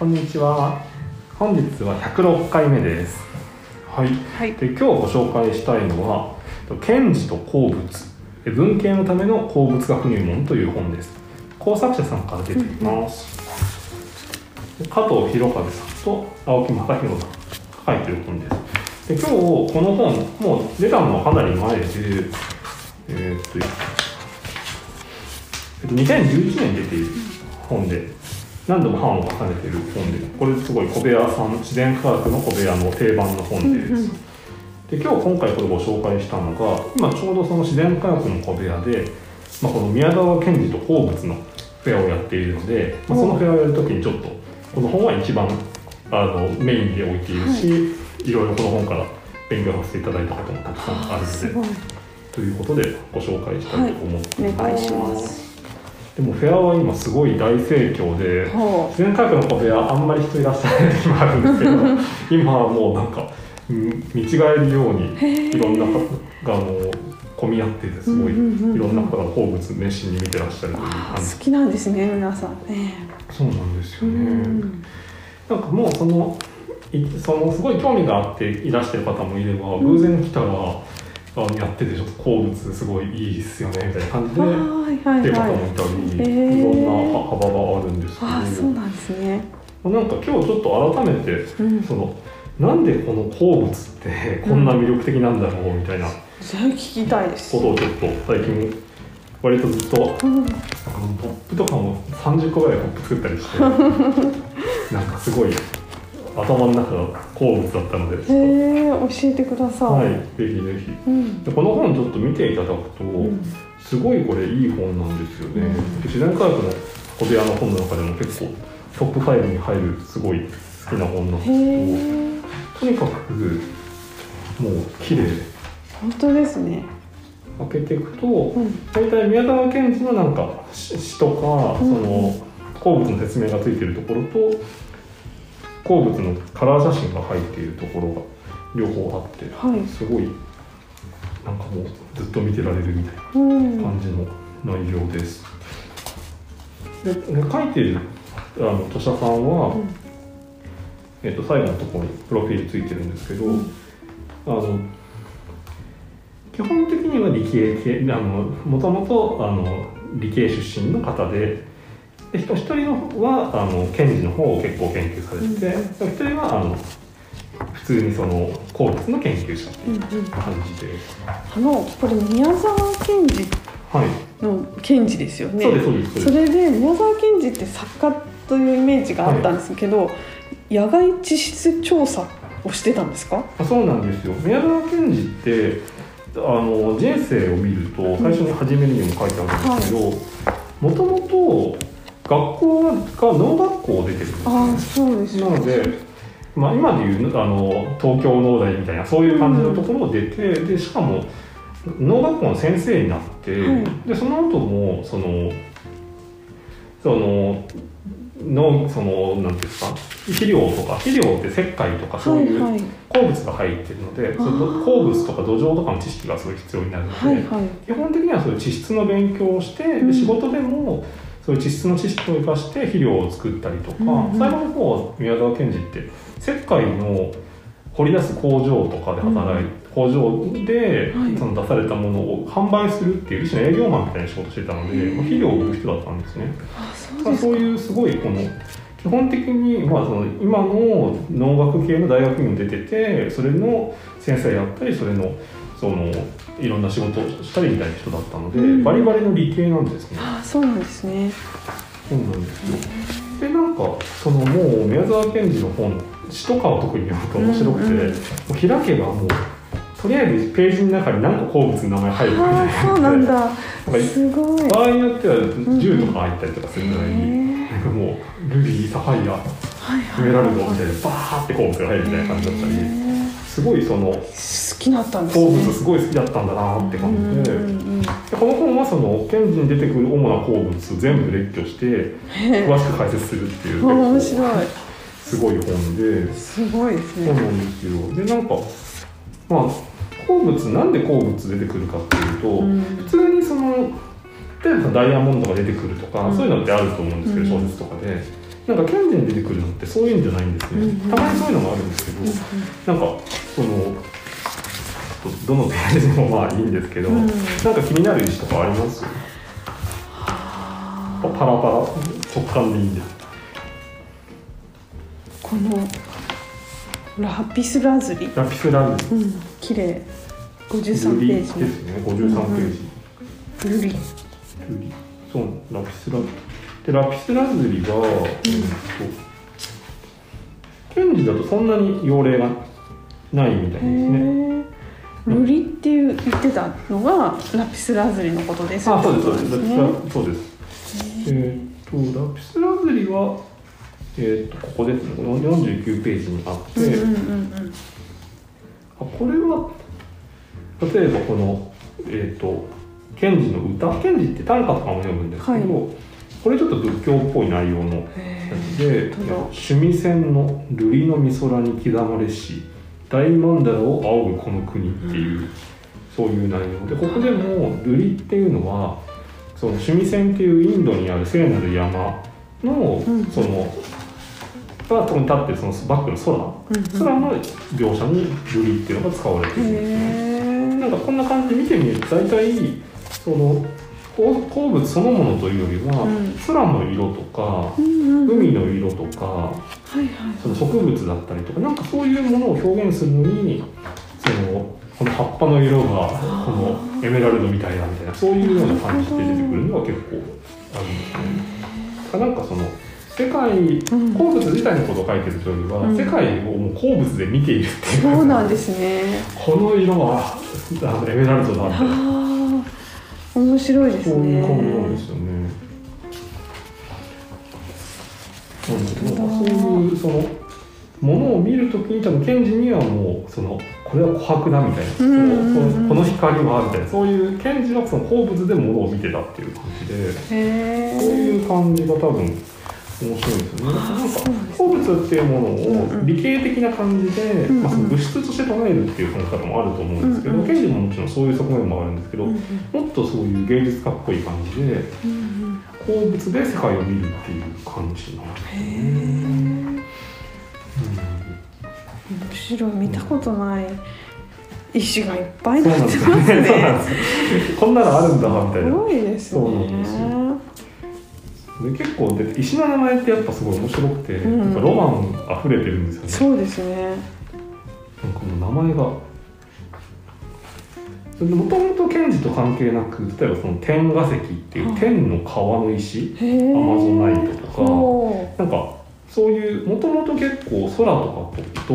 こんにちは。本日は106回目です。はい。はいで今日ご紹介したいのは「賢治と鉱物え文系のための鉱物学入門」という本です。工作者さんから出ています。で加藤博和さんと青木正弘さんが書いてる本です。で今日この本もう出たのはかなり前で、えーっとえっと2011年に出ている本で何度も版を重ねている本でこれすごい小部屋さん自然科学の小部屋の定番の本です。うんうんで今日今回これご紹介したのが今ちょうどその自然科学の小部屋で、まあ、この宮沢賢治と鉱物のフェアをやっているので、まあ、そのフェアをやるときにちょっとこの本は一番あのメインで置いているし、い、ろいろこの本から勉強させていただいたこともたくさんあるので。ということでご紹介したいと思ってお願いします。でもフェアは今すごい大盛況でほ自然科学の小部屋あんまり人いらっしゃらない時もあるんですけど今はもうなんかうん見違えるようにいろんな方がもう混み合っててすごいいろんな方が鉱物熱心に見てらっしゃるというあ感じー好きなんですね皆さんね。そうなんですうよね。ん。なんかもうそのいそのすごい興味があっていらしてる方もいれば偶然来たら、あやっててちょっと鉱物すごいいいっすよねみたいな感じで。はいはいっていう方もはいたり、いろんな幅があるんですけどあーそうなんですね。なんか今日ちょっと改めてうん。そのなんでこの鉱物ってこんな魅力的なんだろうみたいなこそれ聞きたいです。とをちょっと最近割とずっとうん。ポップとかも30個ぐらいポップ作ったりして なんかすごい頭の中が鉱物だったのでえ教えてくだとさ。はいいぜひぜひうん。でこの本ちょっと見ていただくと、うんすごいこれいい本なんですよね、うん自然科学の小部屋の本の中でも結構トップ5に入るすごい好きな本なんですけどとにかくもう綺麗で本当ですね。開けていくとうん。大体宮沢賢治のなんか詩詩とか、うんその鉱物の説明がついているところと鉱物のカラー写真が入っているところが両方あって、はいすごいなんかもうずっと見てられるみたいなうん。感じの内容です。で書いているあの著者さんは、うんえっと最後のところにプロフィールついてるんですけど、うんあの基本的には理系系あのもともとあの理系出身の方でで一人のはあの検事の方を結構研究されてて、うん一人はあの普通にその鉱物の研究者ってうんいううん。感じで、あのこれ宮沢賢治はい、の賢治ですよね。そうですそうですそれで宮沢賢治って作家というイメージがあったんですけど、野外地質調査をしてたんですか？あそうなんですよ宮沢賢治ってあの人生を見ると最初に初めにも書いてあるんですけどもともと学校が農学校出てるんですよああそうですなので、まあ、今でいうあの東京農大みたいなそういう感じのところを出て、でしかも農学校の先生になって、はい。でその後もそのそののそのなんていうんですか肥料とか肥料って石灰とかそういうはい。はい鉱物が入ってるので、その鉱物とか土壌とかの知識がすごい必要になるので、はいはい。基本的にはそういう地質の勉強をして、うん。で仕事でもそういう地質の知識を生かして肥料を作ったりとか、うんうん最後の方は宮沢賢治って石灰の掘り出す工場とかで働いて、工場ではいその出されたものを販売するっていう一種の営業マンみたいな仕事をしてたので、へーまあ肥料を売る人だったんですね。あそう。そういうすごいこの基本的に、まあ、その今の農学系の大学にも出ててそれの先生やったりそれのそのいろんな仕事をしたりみたいな人だったので、うんバリバリの理系なんですね。あそうなんですね。そうなんですよでなんかそのもう宮沢賢治の本詩とかを特に読むと面白くて、うんうんもう開けばもうとりあえずページの中に何個鉱物の名前入るみたいなそうなんだ。なんかすごい。場合によっては10とか入ったりとかするぐらいに、へえなんかもうルビーサファイアはいエメラルドみたいなバーって鉱物が入るみたいな感じだったりすごいその好きだったんですね。鉱物すごい好きだったんだなって感じで。でこの本はその賢治に出てくる主な鉱物全部列挙して詳しく解説するっていう面白い。すごい本で。すごいですそうなね。んですよ。でなんかまあ鉱物なんで鉱物出てくるかっていうと、うん。普通にその例えばダイヤモンドが出てくるとか、うん。そういうのってあると思うんですけど、うん。小説とかでなんか賢治に出てくるのってそういうんじゃないんですね、うんうん。たまにそういうのもあるんですけど、なんかそのどどのページもまあいいんですけど、うん。なんか気になる石とかあります？パラパラ直感でいいんでこのラピスラズリ。ラピスラズリ。うん。綺麗。53ルリでページすね。53ページ、ルリ。ルリ。そうラピスラズリでラピスラズリが、うん、と賢治だとそんなに用例がないみたいですへねー。ルリっていう言ってたのがラピスラズリのことですあそうですそうです。ね。そうです。えーっとラピスラズリはえーっとここですね。この49ページにあって、うんうんうんあこれは例えばこのえっ、と賢治の歌賢治って短歌とかも読むんですけど、はいこれちょっと仏教っぽい内容のやへつで本当だ「趣味線の瑠璃の美空に刻まれし大曼荼羅を仰ぐこの国」っていう、そういう内容。でここでも瑠璃っていうのはその趣味線っていうインドにある聖なる山の、うん。そのがそこに立ってるそのバックの空、うん空の描写に瑠璃っていうのが使われてる。んですね。へなんかこんな感じで見てみると大体その鉱鉱物そのものというよりは、うん。空の色とかうんうん。海の色とかはいはい。その植物だったりとかなんかそういうものを表現するのにそのこの葉っぱの色がこのエメラルドみたいだみたいなそういうような感じで出てくるのが結構あるんですね。なんかその世界うん。鉱物自体のことを書いてるというよりは、うん。世界をもう鉱物で見ているっていうそうなんですね。この色はあのエメラルドだみたいな面白いですそういうですよね。そういうそのものを見るときに多分賢治にはもうそのこれは琥珀だみたいな、うんうこの光はみたいなそういう賢治はその鉱物でものを見てたっていう感じでへそうえいう感じが多分面白いですよね。鉱物っていうものうんうんを理系的な感じで、うんうん。まあ、その物質として捉えるっていう考え方もあると思うんですけど、うんうん。賢治ももちろんそういう側面もあるんですけど、うんもっとそういう芸術家っぽい感じでうん鉱物で世界を見るっていう感じなん。ですへよね。え面白い見たことない石がいっぱいね。ね。こんなのあるんだみたいな。すごいですね。そうなんですよで結構で石の名前ってやっぱすごい面白くて、うんなんかロマン溢れてるんですよね。そうですね。なんかもう名前が。もともと賢治と関係なく例えばその天河石っていうはい天の川の石、アマゾナイトとかおなんかそういうもともと結構空とかと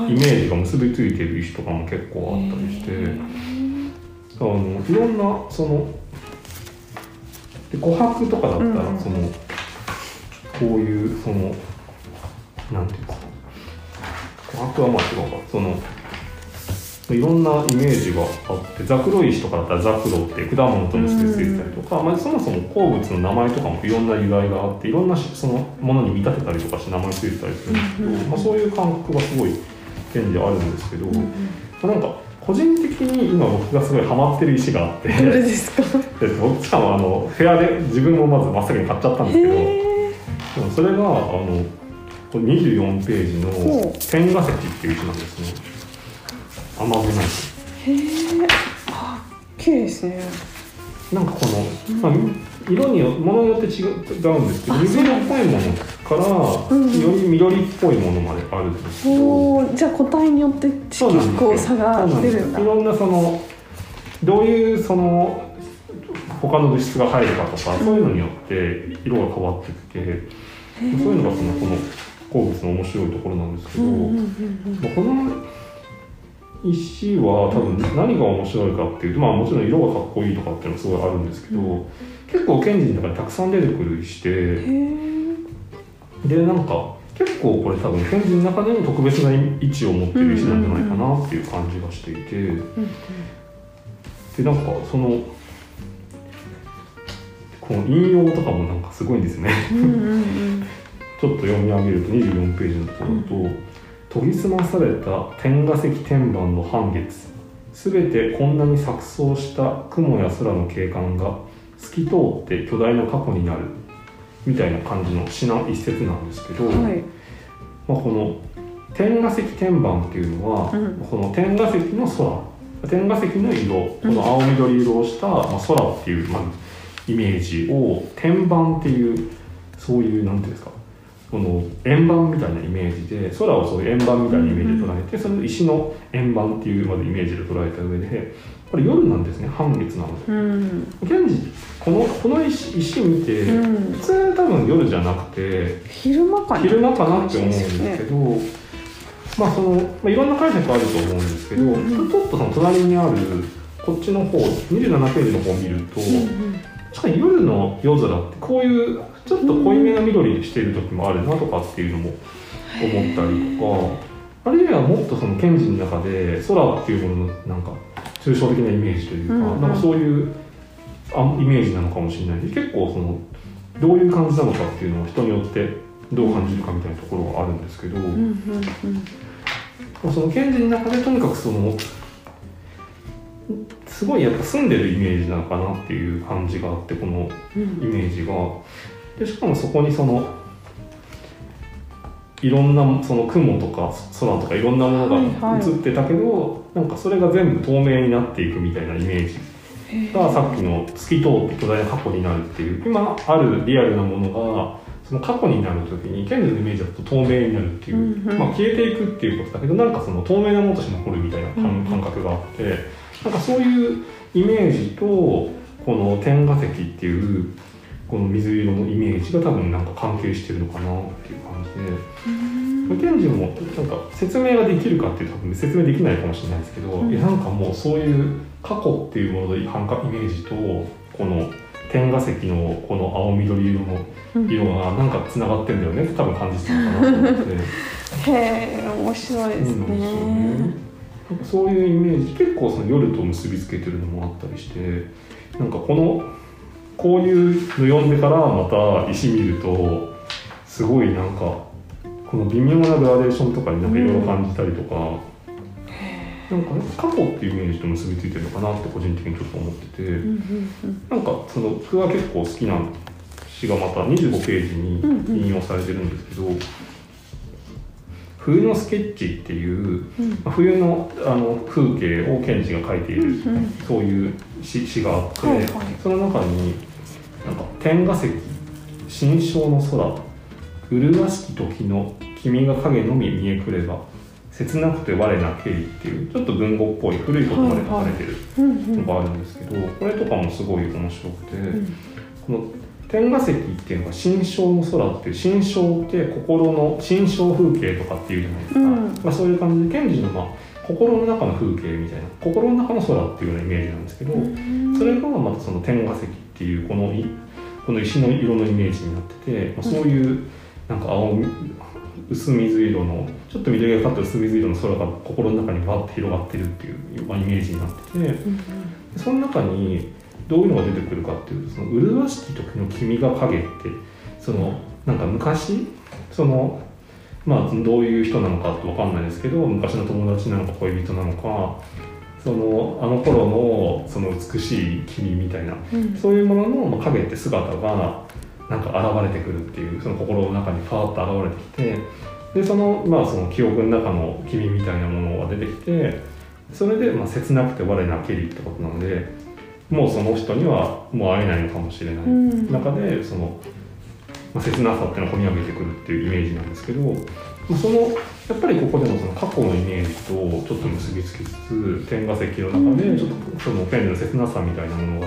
はい。イメージが結びついてる石とかも結構あったりして、あのいろんなそので琥珀とかだったうんうん。らその、こういうそのなんていうんですか。琥珀はまあ違うか。そのいろんなイメージがあってザクロ石とかだったらザクロって果物と結びついてたりとか、まあ、そもそも鉱物の名前とかもいろんな由来があっていろんなしそのものに見立てたりとかして名前ついてたりするんですけど、まあ、そういう感覚がすごい賢治あるんですけど、まあなんか個人的に今僕がすごいハマってる石があって。どれですか？で僕しかもあのフェアで自分もまず真っ先に買っちゃったんですけど。へでえもそれがあのこれ24ページのほう。天河石っていう石なんですね。アマゾナイへえあ綺麗ですね。トなんかこの、まあ、色によものによって違うんですけどあ水色っぽいものから、より緑っぽいものまであるんですおーじゃあ個体によって結そうなんですよ構差が出るんだ。いろんなそのどういうその他の物質が入るかとか、そういうのによって色が変わってきて、そういうのがそのこの鉱物の面白いところなんですけど、この石は多分何が面白いかっていうと、まあ、もちろん色がかっこいいとかっていうのはすごいあるんですけど、う結構賢治の中でたくさん出てくる石でへえでなんか結構これ多分賢治の中でも特別な位置を持ってる石なんじゃないかなっていう感じがしていて、うんでなんかそのこの引用とかもなんかすごいんですね。うんうんうん。ちょっと読み上げると24ページのところだと、研ぎ澄まされた天河石天板の半月。すべてこんなに錯綜した雲や空の景観が透き通って巨大な過去になるみたいな感じの詩な一節なんですけど、はい。まあ、この天河石天板っていうのは、うん。この天河石の空。天河石の色。この青緑色をした、まあ、空っていう、まあ、イメージを天板っていうそういうなんていうんですかこの円盤みたいなイメージで空をそういう円盤みたいなイメージで捉えて、それを石の円盤っていうまずイメージで捉えた上でこれ夜なんですね半月なので。うん。現時このこの石石見て、うん。普通多分夜じゃなくて昼間かな？昼間かなって思うんですけどど、まあその、まあ、いろんな解釈あると思うんですけど、うんうん。ちょっとその隣にあるこっちの方27ページの方を見ると、確かに夜の夜空ってこういうちょっと濃いめな緑してる時もあるなとかっていうのも思ったりとかあるいはもっとその賢治の中で空っていうもののなんか抽象的なイメージというか、うんうん。なんかそういうあイメージなのかもしれない。し結構そのどういう感じなのかっていうのは人によってどう感じるかみたいなところがあるんですけど、うんうんその賢治の中でとにかくそのすごいやっぱ住んでるイメージなのかなっていう感じがあってこのうん。イメージが。でしかもそこにそのいろんなその雲とか空とかいろんなものはいはい。が映ってたけど、なんかそれが全部透明になっていくみたいなイメージへがさっきの透き通って巨大な過去になるっていう今あるリアルなものがその過去になる時に賢治のイメージだと透明になるっていう、うんうん。まあ、消えていくっていうことだけどなんかその透明なものとして残るみたいな感,、覚があってなんかそういうイメージとこの天河石っていうこの水色のイメージが多分なんか関係してるのかなっていう感じで。賢治もなんか説明ができるかっていうと多分説明できないかもしれないですけど、うんいやなんかもうそういう過去っていうもののイメージとこの天河石のこの青緑色のうん色がなんかつながってんだよねって多分感じてたのかなと思ってへえ面白いですそうなん。なんかそういうイメージ結構その夜と結びつけてるのもあったりしてなんかこのこういうの読んでからまた石見るとすごいなんかこの微妙なグラデーションとかになんかいろいろ感じたりとか、なんかね過去っていうイメージと結びついてるのかなって個人的にちょっと思ってて、うんうんうん。なんかその僕が結構好きな詩がまた25ページに引用されてるんですけど「冬のスケッチ」っていううん。まあ冬のあの風景を賢治が描いている、うんうん。そういう詩詩があって、はいはい。その中になんか「天河石新生の空麗しき時の君が影のみ見えくれば切なくて我なけり」っていうちょっと文語っぽい古い言葉で書かれてるのがあるんですけど、これとかもすごい面白くて。うん。この天河石っていうのが心象の空っていう心象って心の心象風景とかっていうじゃないですか、うん。まあ、そういう感じで賢治のまあ心の中の風景みたいな心の中の空っていうようなイメージなんですけど、それがまたその天河石っていうこのいこの石の色のイメージになってて、まあ、そういうなんか青み薄水色のちょっと緑がかった薄水色の空が心の中にバーって広がってるっていう、まあ、イメージになってて。うんその中にどういうのが出てくるかっていうとその麗しき時の君が影ってそのなんか昔そのまあどういう人なのかって分かんないですけど昔の友達なのか恋人なのかそのあの頃のその美しい君みたいなうん。そういうもののまあ影って姿がなんか現れてくるっていうその心の中にファーッと現れてきてでそのまあその記憶の中の君みたいなものが出てきてそれでまあ切なくて我なけりってことなのでもうその人にはもう会えないのかもしれない。うん。中でその、まあ、切なさっていうのが込み上げてくるっていうイメージなんですけど、まあ、そのやっぱりここでもその過去のイメージとちょっと結びつきつつ天河石の中でちょっとそのペンの切なさみたいなものが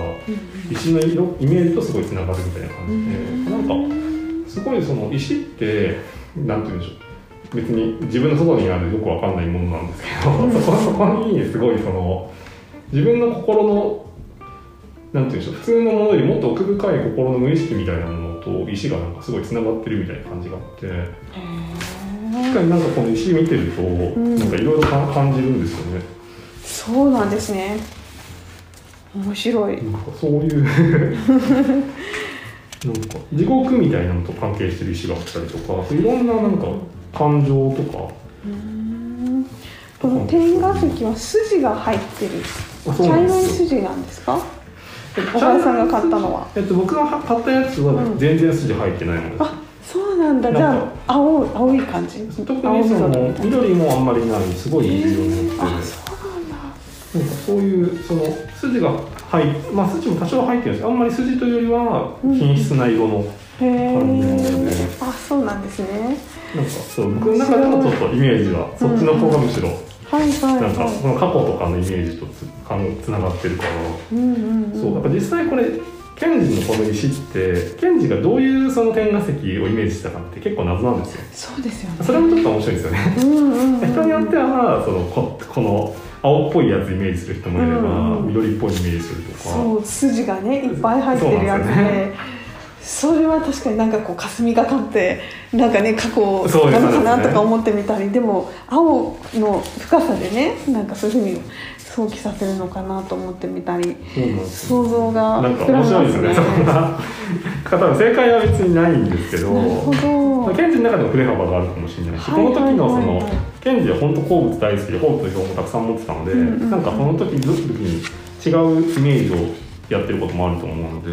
石の色イメージとすごいつながるみたいな感じで、なんかすごいその石ってなんて言うんでしょう。別に自分の外にあるよくわかんないものなんですけど、うん。そこそこにすごいその自分の心のなんて言うんでしょう普通のものよりもっと奥深い心の無意識みたいなものと石がなんかすごいつながってるみたいな感じがあって確かになんかこの石見てると、ん。なんかいろいろ感じるんですよね。そうなんですね。面白い。なんかそういう なんか地獄みたいなのと関係してる石があったりとかいろんななんか感情とかうん。この天河石は筋が入ってる。茶色い筋なんですか？小川さんが買ったのは。えっと僕が買ったやつはうん。全然筋入ってないもので。す、あそうなんだ。じゃあ青青い感じ？特青にその緑もあんまりないすごいいい色になってあそうなんだ。なんかそういうその筋が入っまあ筋も多少入ってるんですあんまり筋というよりは品質な色の、感じなのであそうなんですね。なんかそう僕の中でもちょっとイメージはそっちの方がむしろはいはいなんかはいその過去とかのイメージとつかんつながってるから、うんうんうん。そうやっぱ実際これケンジのこの石ってケンジがどういうその天画石をイメージしたかって結構謎なんですよ。そうですよね。それもちょっと面白いですよね。うんうんうん。人によってはそのここの青っぽいやつイメージする人もいれば、うんうん緑っぽいイメージするとか。そう筋がねいっぱい入ってるやつで。すよでそれは確かになんかこう霞がかってなんかね過去なのかなとか思ってみたりでも青の深さでねなんかそういうふうに想起させるのかなと思ってみたりそうなん。想像がなんか膨らみ面白いですよねますそんな多分正解は別にないんですけどケンジの中でも振れ幅があるかもしれないし、はいこの時のその、はい。はいはいケンジは本当鉱物大好きで鉱物の表もたくさん持ってたので、うんうんうん。なんかその時ずっと時に違うイメージをやってることもあると思うので、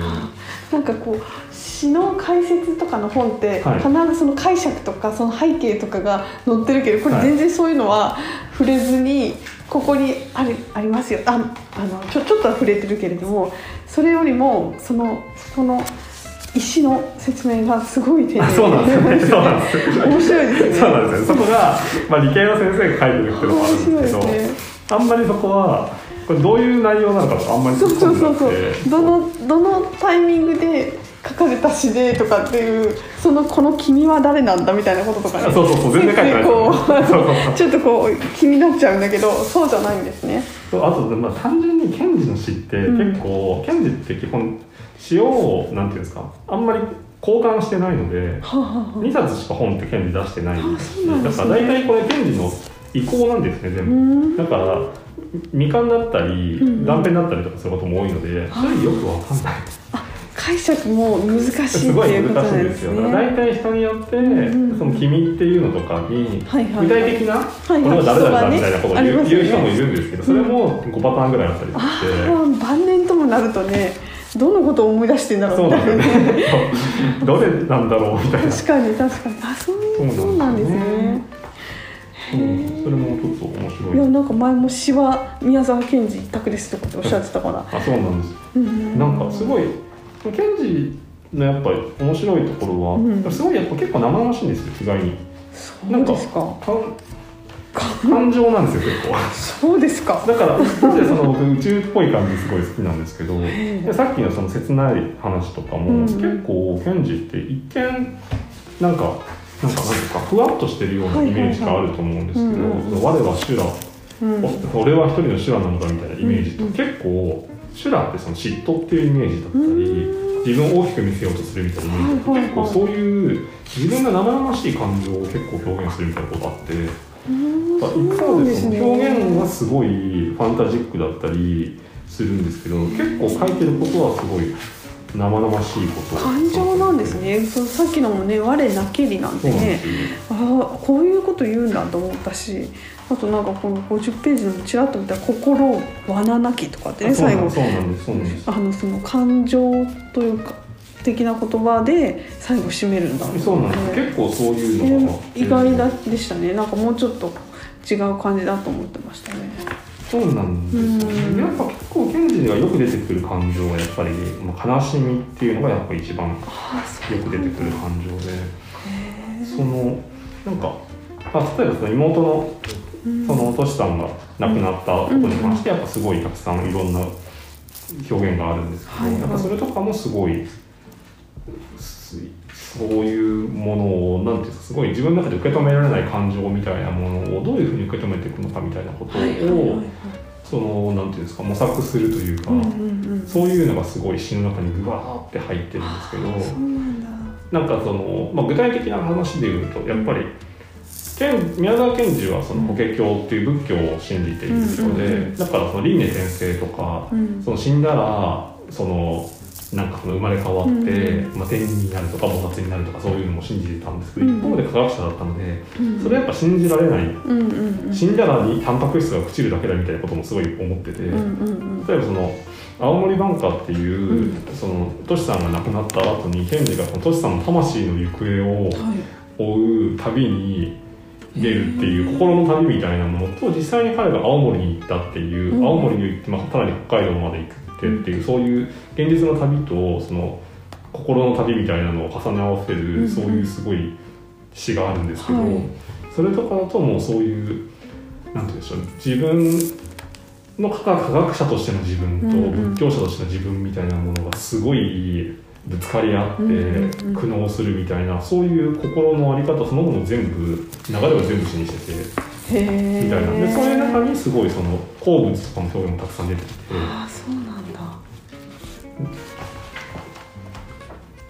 なんかこう詩の解説とかの本ってはい。必ずその解釈とかその背景とかが載ってるけどこれはい全然そういうのは触れずにここにあるありますよ。ああのちょちょっとは触れてるけれどもそれよりもそのその石の説明がすごい丁寧あそうなんですね。そうなんですよ面白いですね。そうなんですよそこが、まあ、理系の先生が書いてるっていうのもあるん面ですけど白いですね。あんまりそこはこれどういう内容なのかあんまりそうそうそうそう。どのどのタイミングで書かれた詩でとかっていうそのこの「君は誰なんだ」みたいなこととかね。あそうそうそう全然書いてない ちょっとこう気になっちゃうんだけどそうじゃないんですね。あと、まあ、単純にケンジの詩ってうん。結構、ケンジって基本詩をなんていうんですかあんまり交換してないのではあ、はあは2冊しか本ってケンジ出してないんで。すしだあんですね。から大体これケンジの移行なんですね全部。ん。だから未完だったりうんうん。断片だったりとかすることも多いのでそれよくわかんない。解釈も難しいっていいうこと難しないんですね。大体人によって、その君っていうのとかに、具体的な、これは誰々だみたいなことを言う,、言う人もいるんですけどそれも5パターンぐらいあったりして。あ晩年ともなるとねどのことを思い出してんだろうみたいなね。どれなんだろうみたいな。確かに確かに。あそうそうなんですねうんそれもちょっと面白い。いやなんか前も詩は宮沢賢治一択ですとかっておっしゃってたからあ、そうなんです。うんなんかすごいケンジのやっぱり面白いところは、うんすごいやっぱ結構生々しいんですよ意外に。そうですか感 感情なんですよ結構。そうですかだからなんでその僕宇宙っぽい感じすごい好きなんですけど、さっきのその切ない話とかも、うん結構ケンジって一見なんかなんかなんですかふわっとしてるようなイメージがあると思うんですけど、我は修羅。うん。俺は一人の修羅なのだみたいなイメージと、結構修羅ってその嫉妬っていうイメージだったり、自分を大きく見せようとするみたいなイメージと、はい結構そういう自分が生々しい感情を結構表現するみたいなことがあって。うん。一そう方ですその表現はすごいファンタジックだったりするんですけど結構書いてることはすごい生々しいこと感情なんですね。そうさっきのもね「我なけり」なんてね。ああこういうこと言うんだと思ったしあとなんかこの50ページのちらっと見たら「心を罠なき」とかってね最後なんそうなんですそうなんです。あのその感情というか的な言葉で最後締めるんだろそうなんです。ね結構そういうのが意外だでしたね。なんかもうちょっと違う感じだと思ってましたねそうなんですようん。ねやっぱ結構ケンジがよく出てくる感情はやっぱり、まあ、悲しみっていうのがやっぱ一番よく出てくる感情でへそのなんか、まあ、例えばその妹のえそのトシさんが亡くなったことに関してやっぱすごいたくさんいろんな表現があるんですけど、はい。はいやっぱそれとかもすごいすそういうものをなんていうかすごい自分の中で受け止められない感情みたいなものをどういうふうに受け止めていくのかみたいなことを、はいはいはいはい。そのなんていうんですか模索するというか、うんうんうんそういうのがすごい詩の中にぐわーって入ってるんですけど。なんかその、まあ、具体的な話で言うとやっぱり賢宮沢賢治はその法華経っていう仏教を信じている人で、うんうんうん。だからその輪廻転生とか、うん。その死んだらそのなんかその生まれ変わって、うんまあ、天になるとか菩薩になるとかそういうのも信じてたんですけど、うん一方で科学者だったのでうんそれはやっぱ信じられない、うんうんうん。死んだらにタンパク質が朽ちるだけだみたいなこともすごい思ってて、例えばその青森バンカーっていう、そのトシさんが亡くなった後にケンジがそのトシさんの魂の行方をはい。追う旅に出るっていう心の旅みたいなものと実際に彼が青森に行ったっていう、うん。青森に行って、まあ、さらに北海道まで行ってっていう、そういう現実の旅とその心の旅みたいなのを重ね合わせる、うんそういうすごい詩があるんですけど、はい。それとかだともうそういうなんて言うんでしょう自分の科学者としての自分と仏教者としての自分みたいなものがすごいぶつかり合って苦悩するみたいなそういう心の在り方そのものを全部流れを全部詩にしててみたいな。でそういう中にすごいその鉱物とかの表現もたくさん出てきて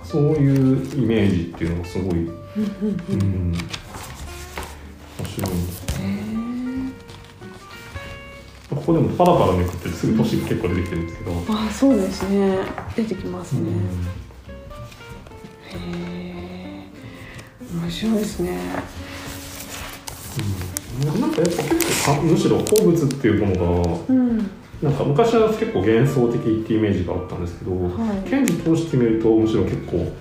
そういうイメージっていうのがすごい、うん、うんうん面白いんですへえここでもパラパラめくってすぐ年が結構出てきてるんですけど、あそうですね。出てきますね、うん。へえ面白いですね。うん。なんかやっぱ結構かむしろ鉱物っていうものがうんなんか昔は結構幻想的ってイメージがあったんですけど、はい。ケンジ通してみるとむしろ結構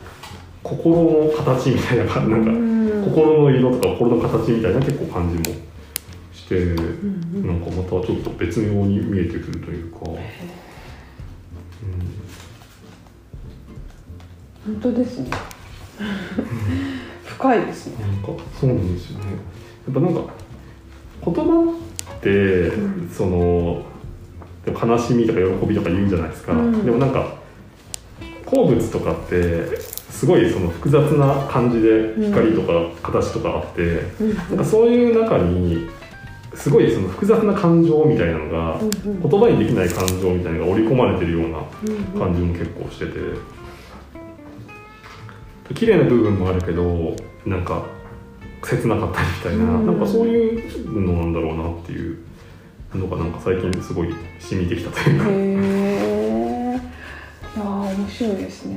心の形みたいなかなんかうん。心の色とか心の形みたいな結構感じもして、うんうんなんかまたちょっと別妙に見えてくるというか、うん。本当ですね。深いですね。なんかそうなんですよね。やっぱなんか言葉って、うん。その悲しみとか喜びとか言うんじゃないですか、うん。でもなんか鉱物とかってすごいその複雑な感じで光とか形とかあって、うん。なんかそういう中にすごいその複雑な感情みたいなのが、うんうん。言葉にできない感情みたいなのが織り込まれてるようなうん。感じも結構してて。綺麗な部分もあるけどなんか切なかったりみたいな、うん。なんかそういうのなんだろうなっていうのがなんか最近すごい染みてきたというか、へえいやー面白いですね。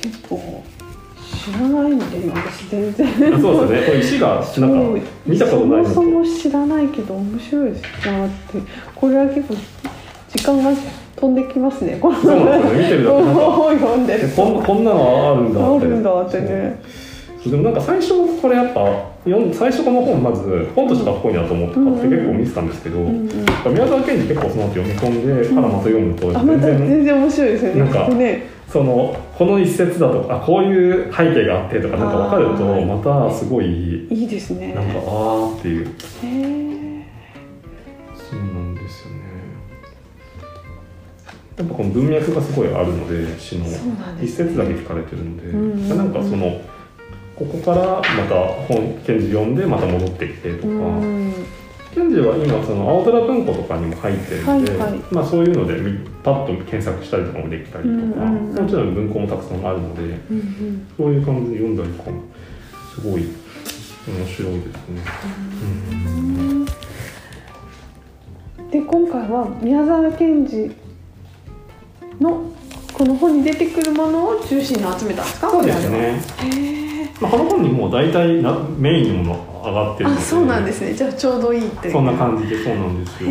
結構知らないんで私全然。あそうですね。これ石がなんか見たことないのそもそも知らないけど面白いですなってこれは結構時間が飛んできますね。このそうなんですよね。見てるだけなんか。本を読んでるこんこんなのあるんだあって。るんだってねでもなんか最初これやっぱ最初この本まず本としてかっこいいなと思って買って結構見てたんですけど、うんうん。宮沢賢治結構その後読み込んでからまた読むと全然全然面白いですよね。なんかね。そのこの一節だとかあこういう背景があってとかなんか分かるとまたすごいいいですね。なんかあーっていう。へえそうなんですよね。やっぱこの文脈がすごいあるので詩の。一節だけ聞かれてるので、うんうん。なんかそのここからまた本賢治読んでまた戻ってきてとか、うん。賢治は今その青空文庫とかにも入ってるので、はいはい。まあ、そういうのでみパッと検索したりとかもできたりとか、うんうんうん。もちろん文庫もたくさんあるのでうんうん。そういう感じで読んだりとかもすごい面白いですね。うん。で今回は宮沢賢治のこの本に出てくるものを中心に集めたんですか？そうですね、まあ、この本にもう大体なメインのもの上がってるので。あそうなんですね。じゃあちょうどいいって。いうそんな感じでそうなんですよ。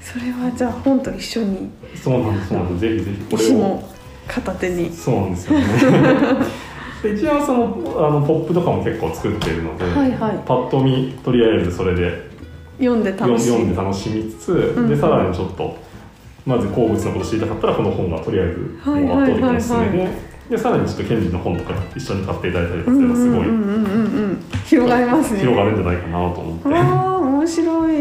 それはじゃあ本と一緒に。そうなんですそうなんです。ぜひぜひこれを。片手に。そうなんですよね。で一応そのあのポップとかも結構作っているので、はいはい。パッと見とりあえずそれで。読んで読楽しんで楽しみつつ、んでさらにちょっとまず鉱物のこと知りたかったらこの本がとりあえずはいもう圧倒的におすすめで、はいはいでさらにちょっと賢治の本とか一緒に買っていただいたりとかすればすごい広がりますね広がるんじゃないかなと思って。ああ面白い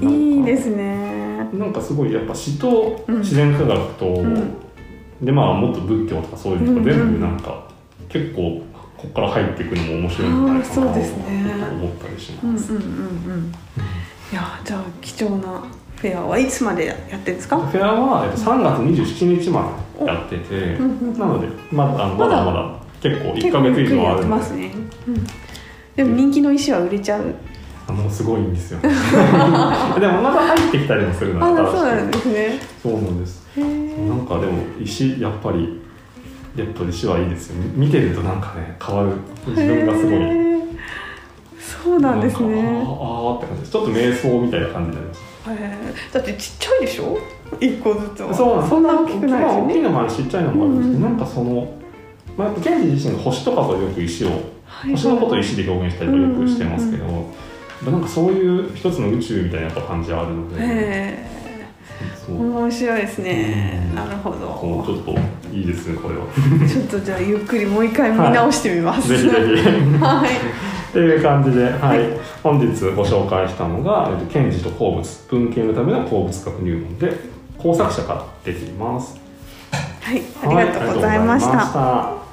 いいですねなんかすごいやっぱ詩と自然科学と、んでまあもっと仏教とかそういうのとか全部なんか結構ここから入っていくのも面白いんじゃないかなあーそうですねと思ったりします。いやじゃあ貴重なフェアはいつまでやってるんですかフェアは、えっと、3月27日までやってて、なのでまだあのままだだまだ結構1結ヶ月以上あるんで。すね、うん、でも人気の石は売れちゃう。あのすごいんですよ。でもまだ入ってきたりもするのあそうなんですね。そうなんです。なんかでも石やっぱりやっぱ石はいいですよ。見てるとなんかね変わる。自分がすごい。そそうなんですね。あーあーって感じちょっと瞑想みたいな感じになります。だってちっちゃいでしょ？一個ずつはそうそんな大きくないですまあよね大きいのもあるしちっちゃいのもあるんですけど、うん。なんかその、まあ、ケンジ自身が星とかとよく石を星のことを石で表現したりとかよくしてますけど、なんかそういう一つの宇宙みたいなやっぱ感じはあるので、面白いですね。なるほど。ちょっといいですねこれは。ちょっとじゃあゆっくりもう一回見直してみます、ぜひぜひ。はい。っていう感じで、はい。本日ご紹介したのが「えっとケンジと鉱物文系のための鉱物学入門」で工作者から出ています。はい、ありがとうございました。はいありがとうございました